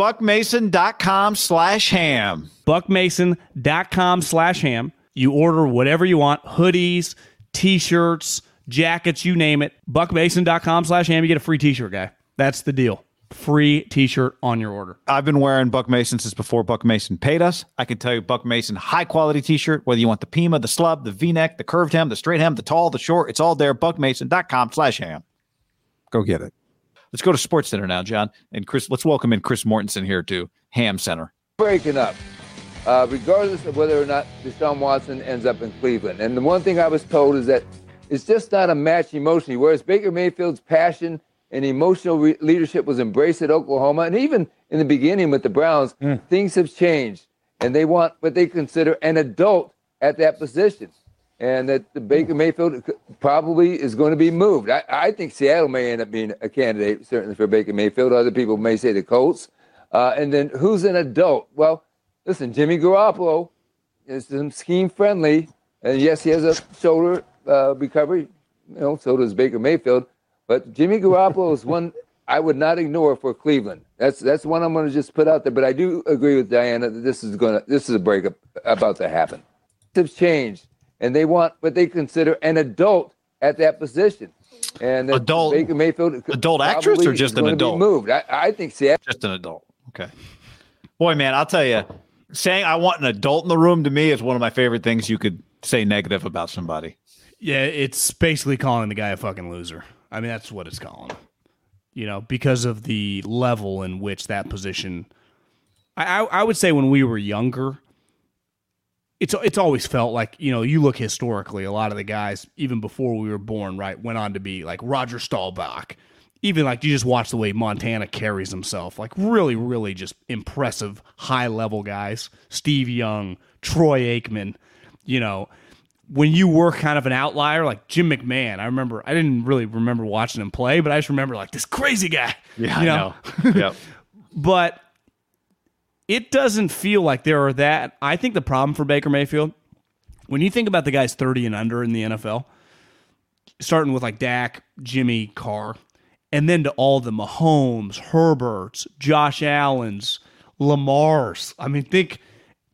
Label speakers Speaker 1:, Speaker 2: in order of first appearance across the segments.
Speaker 1: buckmason.com slash ham.
Speaker 2: Buckmason.com slash ham. You order whatever you want hoodies, t shirts, jackets, you name it. Buckmason.com slash ham. You get a free t shirt, guy. That's the deal. Free t shirt on your order.
Speaker 1: I've been wearing Buck Mason since before Buck Mason paid us. I can tell you, Buck Mason, high quality t shirt, whether you want the Pima, the slub, the v neck, the curved hem, the straight hem, the tall, the short, it's all there. Buckmason.com slash ham. Go get it. Let's go to Sports Center now, John. And Chris, let's welcome in Chris Mortensen here to Ham Center.
Speaker 3: Breaking up, uh, regardless of whether or not Deshaun Watson ends up in Cleveland. And the one thing I was told is that it's just not a match emotionally, whereas Baker Mayfield's passion and emotional re- leadership was embraced at Oklahoma. And even in the beginning with the Browns, mm. things have changed. And they want what they consider an adult at that position. And that the Baker Mayfield probably is going to be moved. I, I, think Seattle may end up being a candidate, certainly for Baker Mayfield. Other people may say the Colts. Uh, and then who's an adult? Well, listen, Jimmy Garoppolo is scheme friendly. And yes, he has a shoulder uh, recovery. You know, so does Baker Mayfield. But Jimmy Garoppolo is one I would not ignore for Cleveland. That's that's one I'm going to just put out there. But I do agree with Diana that this is going to this is a breakup about to happen. Have changed, and they want what they consider an adult at that position. And
Speaker 1: adult
Speaker 3: Baker Mayfield,
Speaker 1: adult actress, or just an adult?
Speaker 3: Moved. I, I think Seattle.
Speaker 1: Just an adult. Okay. Boy, man, I'll tell you, saying I want an adult in the room to me is one of my favorite things you could say negative about somebody.
Speaker 2: Yeah, it's basically calling the guy a fucking loser. I mean, that's what it's calling. You know, because of the level in which that position. I, I would say when we were younger, it's it's always felt like you know you look historically a lot of the guys even before we were born right went on to be like Roger Staubach even like you just watch the way Montana carries himself like really really just impressive high level guys Steve Young Troy Aikman you know when you were kind of an outlier, like Jim McMahon, I remember I didn't really remember watching him play, but I just remember like this crazy guy.
Speaker 1: Yeah, you know. know. yep.
Speaker 2: but it doesn't feel like there are that. I think the problem for Baker Mayfield, when you think about the guys 30 and under in the NFL, starting with like Dak, Jimmy, Carr, and then to all the Mahomes, Herberts, Josh Allen's, Lamar's. I mean, think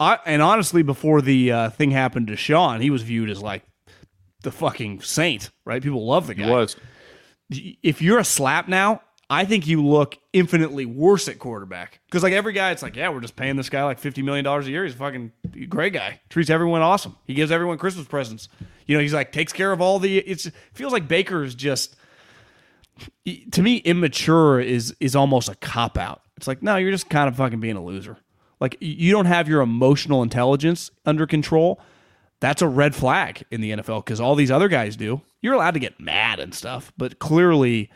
Speaker 2: I, and honestly, before the uh, thing happened to Sean, he was viewed as like the fucking saint, right? People love the guy.
Speaker 1: He was.
Speaker 2: If you're a slap now, I think you look infinitely worse at quarterback because like every guy, it's like, yeah, we're just paying this guy like fifty million dollars a year. He's a fucking great guy. Treats everyone awesome. He gives everyone Christmas presents. You know, he's like takes care of all the. It's feels like Baker is just to me immature is is almost a cop out. It's like no, you're just kind of fucking being a loser. Like you don't have your emotional intelligence under control. That's a red flag in the NFL because all these other guys do. You're allowed to get mad and stuff, but clearly,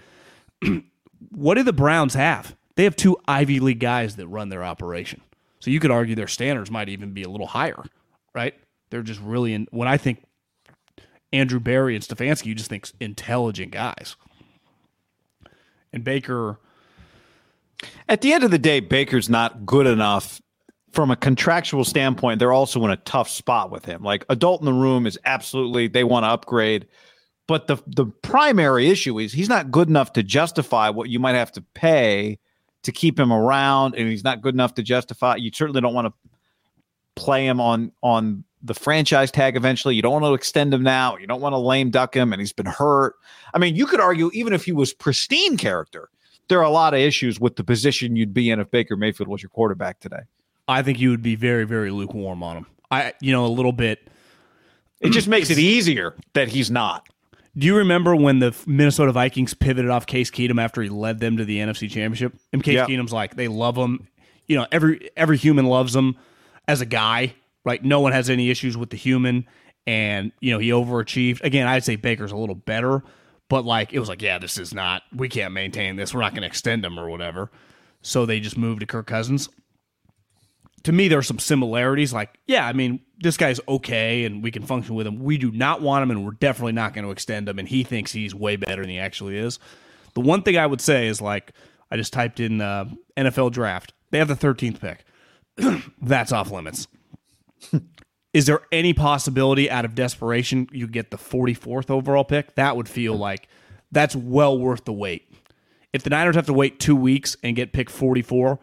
Speaker 2: what do the Browns have? They have two Ivy League guys that run their operation. So you could argue their standards might even be a little higher, right? They're just really in. When I think Andrew Berry and Stefanski, you just think intelligent guys. And Baker.
Speaker 1: At the end of the day, Baker's not good enough from a contractual standpoint, they're also in a tough spot with him. Like adult in the room is absolutely they want to upgrade, but the the primary issue is he's not good enough to justify what you might have to pay to keep him around, and he's not good enough to justify. You certainly don't want to play him on on the franchise tag eventually. You don't want to extend him now. You don't want to lame duck him, and he's been hurt. I mean, you could argue even if he was pristine character, there are a lot of issues with the position you'd be in if Baker Mayfield was your quarterback today.
Speaker 2: I think you would be very, very lukewarm on him. I, you know, a little bit.
Speaker 1: It just makes it easier that he's not.
Speaker 2: Do you remember when the Minnesota Vikings pivoted off Case Keenum after he led them to the NFC Championship? And Case yep. Keenum's like, they love him. You know, every every human loves him as a guy, right? No one has any issues with the human, and you know he overachieved. Again, I'd say Baker's a little better, but like it was like, yeah, this is not. We can't maintain this. We're not going to extend him or whatever. So they just moved to Kirk Cousins to me, there are some similarities. Like, yeah, I mean, this guy's okay and we can function with him. We do not want him and we're definitely not going to extend him. And he thinks he's way better than he actually is. The one thing I would say is like, I just typed in uh, NFL draft. They have the 13th pick. That's off limits. is there any possibility out of desperation you get the 44th overall pick? That would feel like that's well worth the wait. If the Niners have to wait two weeks and get pick 44,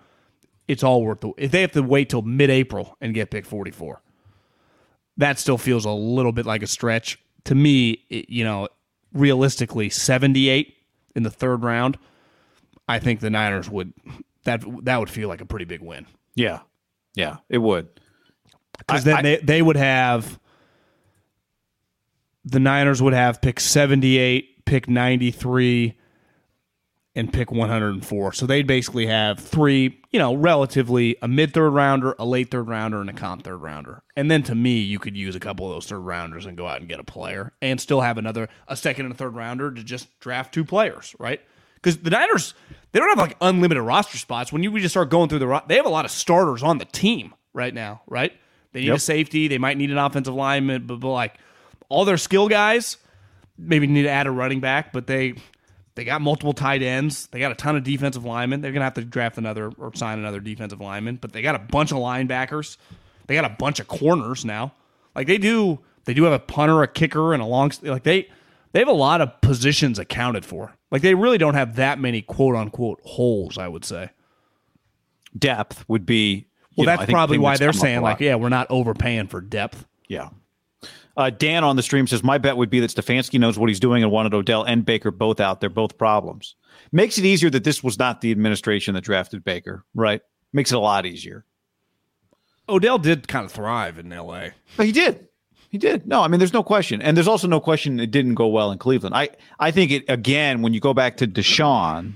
Speaker 2: it's all worth the. If they have to wait till mid-April and get pick 44, that still feels a little bit like a stretch to me. It, you know, realistically, 78 in the third round, I think the Niners would that that would feel like a pretty big win.
Speaker 1: Yeah, yeah, it would.
Speaker 2: Because then
Speaker 1: I-
Speaker 2: they they would have the Niners would have pick 78, pick 93, and pick 104. So they'd basically have three, you know, relatively a mid third rounder, a late third rounder, and a comp third rounder. And then to me, you could use a couple of those third rounders and go out and get a player and still have another, a second and a third rounder to just draft two players, right? Because the Niners, they don't have like unlimited roster spots. When you we just start going through the, ro- they have a lot of starters on the team right now, right? They need a safety. They might need an offensive lineman, but, but like all their skill guys, maybe need to add a running back, but they they got multiple tight ends. They got a ton of defensive linemen. They're gonna have to draft another or sign another defensive lineman, but they got a bunch of linebackers. They got a bunch of corners now. Like they do, they do have a punter, a kicker, and a long. Like they they have a lot of positions accounted for. Like they really don't have that many quote unquote holes. I would say.
Speaker 1: Depth would be.
Speaker 2: Well,
Speaker 1: know,
Speaker 2: that's probably why
Speaker 1: that's
Speaker 2: they're saying like, yeah, we're not overpaying for depth.
Speaker 1: Yeah. Uh, Dan on the stream says, My bet would be that Stefanski knows what he's doing and wanted Odell and Baker both out. They're both problems. Makes it easier that this was not the administration that drafted Baker, right? Makes it a lot easier.
Speaker 2: Odell did kind of thrive in L.A.
Speaker 1: But he did. He did. No, I mean, there's no question. And there's also no question it didn't go well in Cleveland. I, I think it, again, when you go back to Deshaun,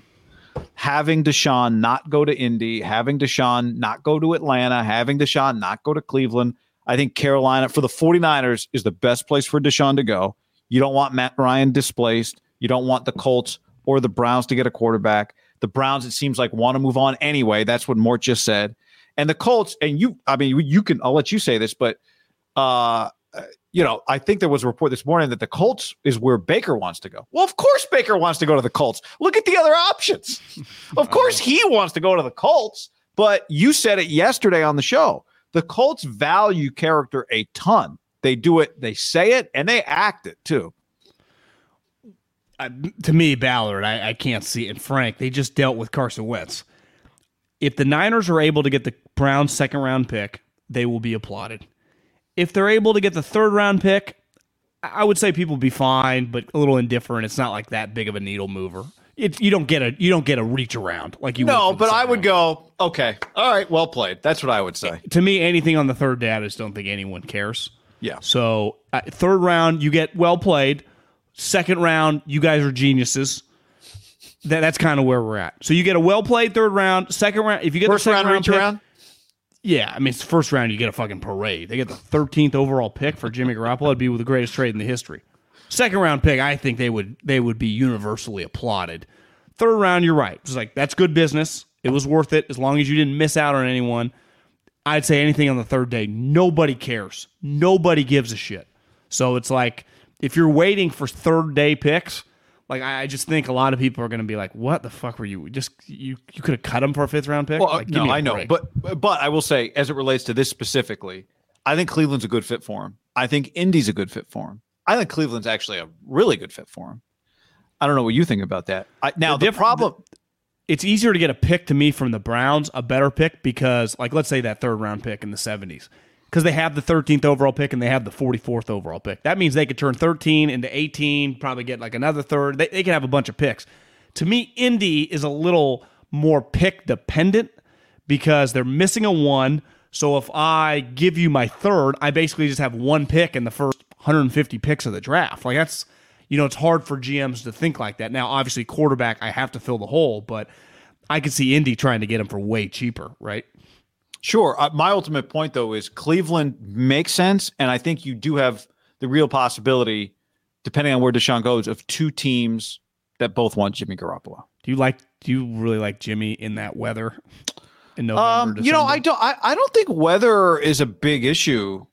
Speaker 1: having Deshaun not go to Indy, having Deshaun not go to Atlanta, having Deshaun not go to Cleveland, I think Carolina for the 49ers is the best place for Deshaun to go. You don't want Matt Ryan displaced. You don't want the Colts or the Browns to get a quarterback. The Browns, it seems like, want to move on anyway. That's what Mort just said. And the Colts, and you, I mean, you can, I'll let you say this, but, uh, uh, you know, I think there was a report this morning that the Colts is where Baker wants to go. Well, of course, Baker wants to go to the Colts. Look at the other options. Of course, he wants to go to the Colts. But you said it yesterday on the show. The Colts value character a ton. They do it, they say it, and they act it too.
Speaker 2: uh, to me, Ballard, I, I can't see it. And Frank, they just dealt with Carson Wentz. If the Niners are able to get the Browns' second round pick, they will be applauded. If they're able to get the third round pick, I would say people will be fine, but a little indifferent. It's not like that big of a needle mover. It, you don't get a you don't get a reach around like you.
Speaker 1: No, but I would go, okay, all right, well played. That's what I would say.
Speaker 2: To me, anything on the third day, I just don't think anyone cares.
Speaker 1: Yeah.
Speaker 2: So uh, third round, you get well played. Second round, you guys are geniuses. That, that's kind of where we're at. So you get a well played third round. Second round, if you get
Speaker 1: First
Speaker 2: the second
Speaker 1: round, reach
Speaker 2: pick,
Speaker 1: around?
Speaker 2: yeah, I mean, it's first round, you get a fucking parade. They get the 13th overall pick for Jimmy Garoppolo. It'd be the greatest trade in the history. Second round pick, I think they would they would be universally applauded. Third round, you're right. It's like that's good business. It was worth it as long as you didn't miss out on anyone. I'd say anything on the third day, nobody cares. Nobody gives a shit. So it's like if you're waiting for third day picks, like I just think a lot of people are going to be like, "What the fuck were you? Just you you could have cut him for a fifth round pick."
Speaker 1: Well,
Speaker 2: uh, like,
Speaker 1: no, I know, but but I will say, as it relates to this specifically, I think Cleveland's a good fit for him. I think Indy's a good fit for him. I think Cleveland's actually a really good fit for him. I don't know what you think about that. I, now
Speaker 2: The
Speaker 1: the,
Speaker 2: diff-
Speaker 1: problem,
Speaker 2: it's easier to get a pick to me from the Browns, a better pick because, like, let's say that third round pick in the 70s, because they have the 13th overall pick and they have the 44th overall pick. That means they could turn 13 into 18, probably get like another third. They, they can have a bunch of picks. To me, Indy is a little more pick dependent because they're missing a one. So if I give you my third, I basically just have one pick in the first 150 picks of the draft. Like that's, you know, it's hard for GMs to think like that. Now, obviously, quarterback, I have to fill the hole, but I could see Indy trying to get him for way cheaper, right?
Speaker 1: sure. Uh, my ultimate point though is Cleveland makes sense, and I think you do have the real possibility, depending on where Deshaun goes, of two teams that both want Jimmy Garoppolo.
Speaker 2: Do you like? Do you really like Jimmy in that weather? In November,
Speaker 1: Um, you know, I don't. I, I don't think weather is a big issue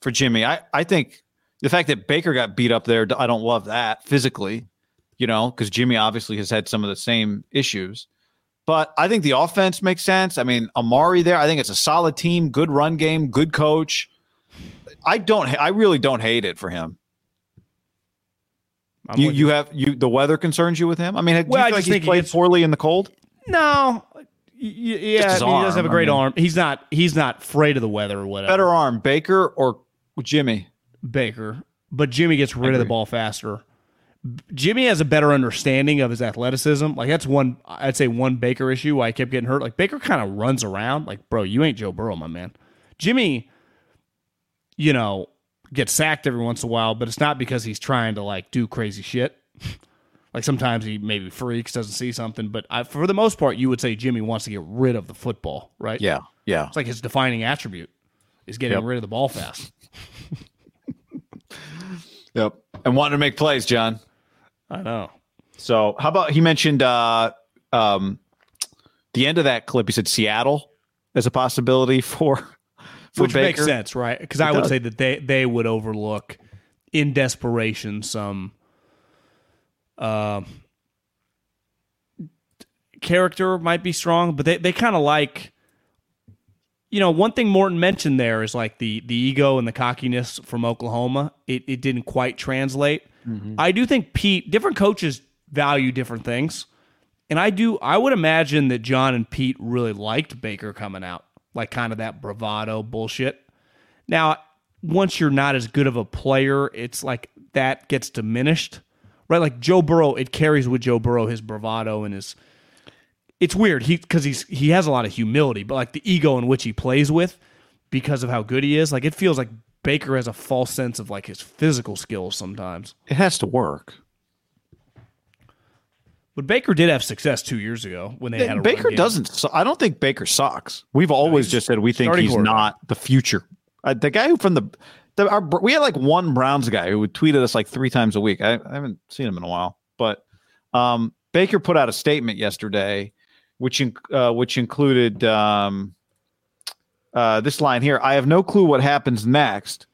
Speaker 1: for Jimmy. I I think the fact that Baker got beat up there, I don't love that physically. You know, because Jimmy obviously has had some of the same issues. But I think the offense makes sense. I mean, Amari there. I think it's a solid team, good run game, good coach. I don't. I really don't hate it for him.
Speaker 2: I'm
Speaker 1: You you have you the weather concerns you with him. I mean, do
Speaker 2: Well,
Speaker 1: you feel like
Speaker 2: just
Speaker 1: he's
Speaker 2: think he
Speaker 1: played
Speaker 2: gets-
Speaker 1: poorly in the cold?
Speaker 2: No, yeah, I mean, he does
Speaker 1: arm,
Speaker 2: have a great
Speaker 1: mean.
Speaker 2: arm. He's not he's not afraid of the weather or whatever.
Speaker 1: Better arm, Baker or Jimmy?
Speaker 2: Baker, but Jimmy gets rid of the ball faster. Jimmy has a better understanding of his athleticism. Like that's one I'd say one Baker issue why I kept getting hurt. Like Baker kind of runs around. Like, bro, you ain't Joe Burrow, my man. Jimmy, you know, gets sacked every once in a while, but it's not because he's trying to like do crazy shit. like sometimes he maybe freaks, doesn't see something, but I, for the most part, you would say Jimmy wants to get rid of the football, right?
Speaker 1: Yeah, yeah.
Speaker 2: It's like his defining attribute is getting
Speaker 1: Yep.
Speaker 2: rid of the ball fast.
Speaker 1: Yep. And wanting to make plays, John.
Speaker 2: I know.
Speaker 1: So how about he mentioned uh um the end of that clip, he said Seattle as a possibility for for
Speaker 2: Which
Speaker 1: Baker.
Speaker 2: makes sense, right? Because I would
Speaker 1: does.
Speaker 2: say that they they would overlook in desperation some uh, character might be strong, but they, they kind of like you know one thing Morton mentioned there is like the the ego and the cockiness from Oklahoma. It it didn't quite translate. Mm-hmm. I do think Pete different coaches value different things. And I do I would imagine that John and Pete really liked Baker coming out. Like kind of that bravado bullshit. Now, once you're not as good of a player, it's like that gets diminished. Right? Like Joe Burrow, it carries with Joe Burrow his bravado and his it's weird. He cuz he's he has a lot of humility, but like the ego in which he plays with because of how good he is, like it feels like Baker has a false sense of like his physical skills sometimes.
Speaker 1: It has to work.
Speaker 2: But Baker did have success 2 years ago when they had a run
Speaker 1: Baker doesn't. I don't think Baker sucks. We've always
Speaker 2: he's
Speaker 1: just said we think he's not the future. Uh, the guy who from the, the our, we had like one Browns guy who would tweet at us like three times a week. I, I haven't seen him in a while, but um, Baker put out a statement yesterday, which uh, which included um, uh, this line here. I have no clue what happens next.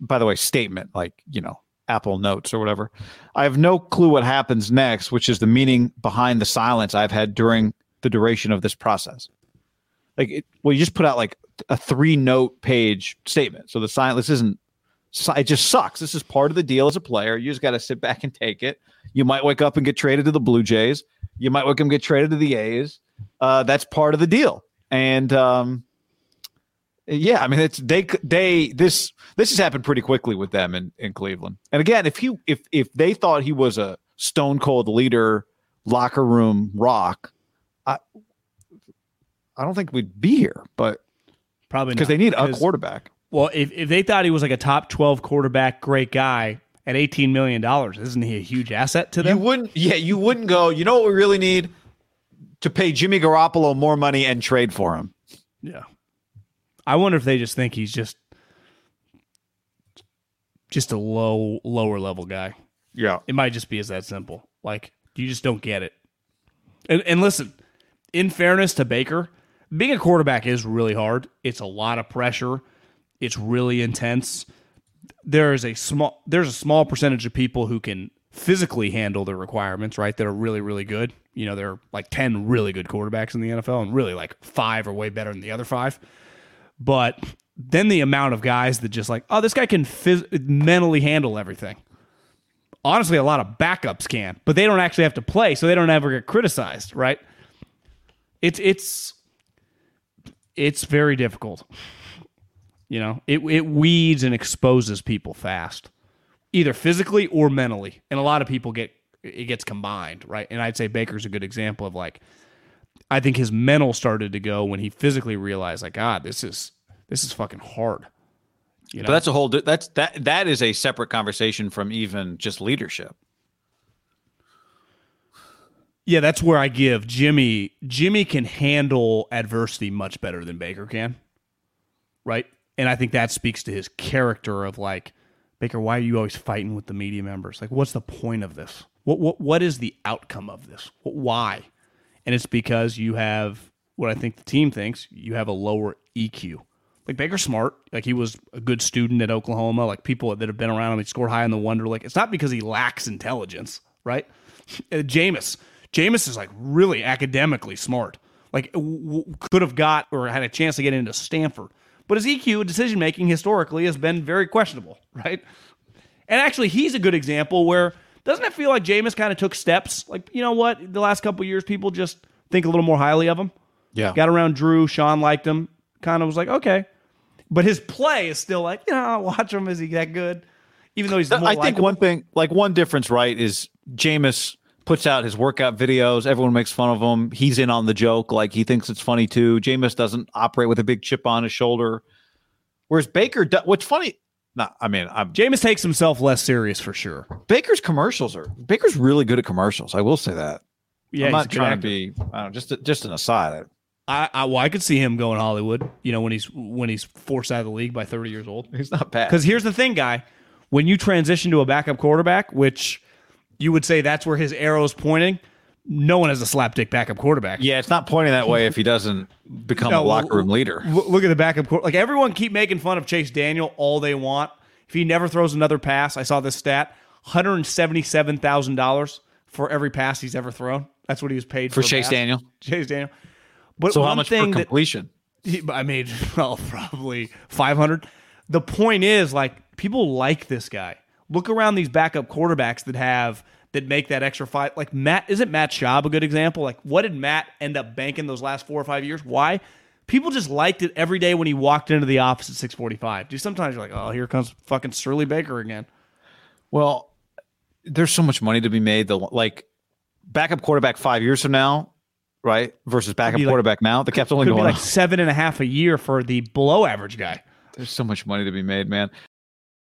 Speaker 1: By the way, statement like you know Apple Notes or whatever. I have no clue what happens next, which is the meaning behind the silence I've had during the duration of this process. Like, it, well, you just put out like a three note page statement. So the silence isn't, it just sucks. This is part of the deal as a player. You just got to sit back and take it. You might wake up and get traded to the Blue Jays. You might wake up and get traded to the A's. Uh, that's part of the deal. And, um, yeah, I mean it's they they this this has happened pretty quickly with them in, in Cleveland. And again, if he if if they thought he was a stone cold leader, locker room rock, I I don't think we'd be here. But
Speaker 2: Probably
Speaker 1: because they need a quarterback.
Speaker 2: Well, if, if they thought he was like a top 12 quarterback, great guy at $18 million, isn't he a huge asset to them?
Speaker 1: You wouldn't, yeah, you wouldn't go. You know what we really need to pay Jimmy Garoppolo more money and trade for him.
Speaker 2: yeah. I wonder if they just think he's just just a low lower level guy.
Speaker 1: Yeah,
Speaker 2: It might just be as that simple. Like you just don't get it. And, and listen, in fairness to Baker, being a quarterback is really hard. It's a lot of pressure. It's really intense. There is a small there's a small percentage of people who can physically handle the requirements, right? That are really really good. You know, there are like 10 really good quarterbacks in the NFL and really like 5 are way better than the other 5. But then the amount of guys that just like, oh, this guy can phys- mentally handle everything honestly a lot of backups can but they don't actually have to play so they don't ever get criticized right it's it's it's very difficult you know it, it weeds and exposes people fast either physically or mentally and a lot of people get it gets combined right and i'd say baker's a good example of like i think his mental started to go when he physically realized like god this is this is fucking hard you know
Speaker 1: but that's a whole. That's that. That is a separate conversation from even just leadership.
Speaker 2: Yeah, that's where I give Jimmy. Jimmy can handle adversity much better than Baker can, right? And I think that speaks to his character of like Baker. Why are you always fighting with the media members? Like, what's the point of this? What what what is the outcome of this? Wh- Why? And it's because you have what I think the team thinks. You have a lower EQ. Like Baker's smart. Like he was a good student at Oklahoma. Like people that have been around him, he scored high in the Wonder. Like it's not because he lacks intelligence, right? Uh, Jameis, Jameis is like really academically smart. Like w- could have got or had a chance to get into Stanford, but his EQ decision making historically has been very questionable, right? And actually, he's a good example where doesn't it feel like Jameis kind of took steps? Like you know what, the last couple of years, people just think a little more highly of him.
Speaker 1: Yeah.
Speaker 2: Got around Drew. Sean liked him. Kind of was like, okay. But his play is still like, you know, I'll watch him. Is he that good? Even though he's more
Speaker 1: I think one thing, like one difference, right, is Jameis puts out his workout videos. Everyone makes fun of him. He's in on the joke. Like he thinks it's funny too. Jameis doesn't operate with a big chip on his shoulder. Whereas Baker, do- what's funny, no, I mean, I'm,
Speaker 2: Jameis takes himself less serious for sure.
Speaker 1: Baker's commercials are Baker's really good at commercials. I will say that.
Speaker 2: Yeah,
Speaker 1: I'm not trying to be. I don't know, just just an aside.
Speaker 2: I, I, well, I could see him going Hollywood. You know, when he's when he's forced out of the league by 30 years old.
Speaker 1: He's not bad.
Speaker 2: Because here's the thing, guy. When you transition to a backup quarterback, which you would say that's where his arrow's pointing, no one has a slapdick backup quarterback.
Speaker 1: yeah, it's not pointing that way if he doesn't become
Speaker 2: No,
Speaker 1: a locker room leader.
Speaker 2: Look at the backup. Like everyone keep making fun of Chase Daniel all they want. If he never throws another pass, I saw this stat: one hundred seventy-seven thousand dollars for every pass he's ever thrown. That's what he was paid
Speaker 1: For
Speaker 2: for,
Speaker 1: Chase
Speaker 2: pass.
Speaker 1: Daniel?
Speaker 2: Chase Daniel. But
Speaker 1: So
Speaker 2: one
Speaker 1: how much
Speaker 2: thing
Speaker 1: for
Speaker 2: that
Speaker 1: completion?
Speaker 2: he, I made well probably five hundred. The point is, like people like this guy. Look around these backup quarterbacks that have that make that extra five. Like Matt, isn't Matt Schaub a good example? Like what did Matt end up banking those last four or five years? Why? People just liked it every day when he walked into the office at six forty-five. Dude, sometimes you're like, oh, here comes fucking Surly Baker again.
Speaker 1: Well, there's so much money to be made. The like backup quarterback five years from now, right? Versus backup
Speaker 2: like-
Speaker 1: quarterback now. The cap's only
Speaker 2: Could be
Speaker 1: going
Speaker 2: like seven and a half a year for the below average guy.
Speaker 1: There's so much money to be made, man.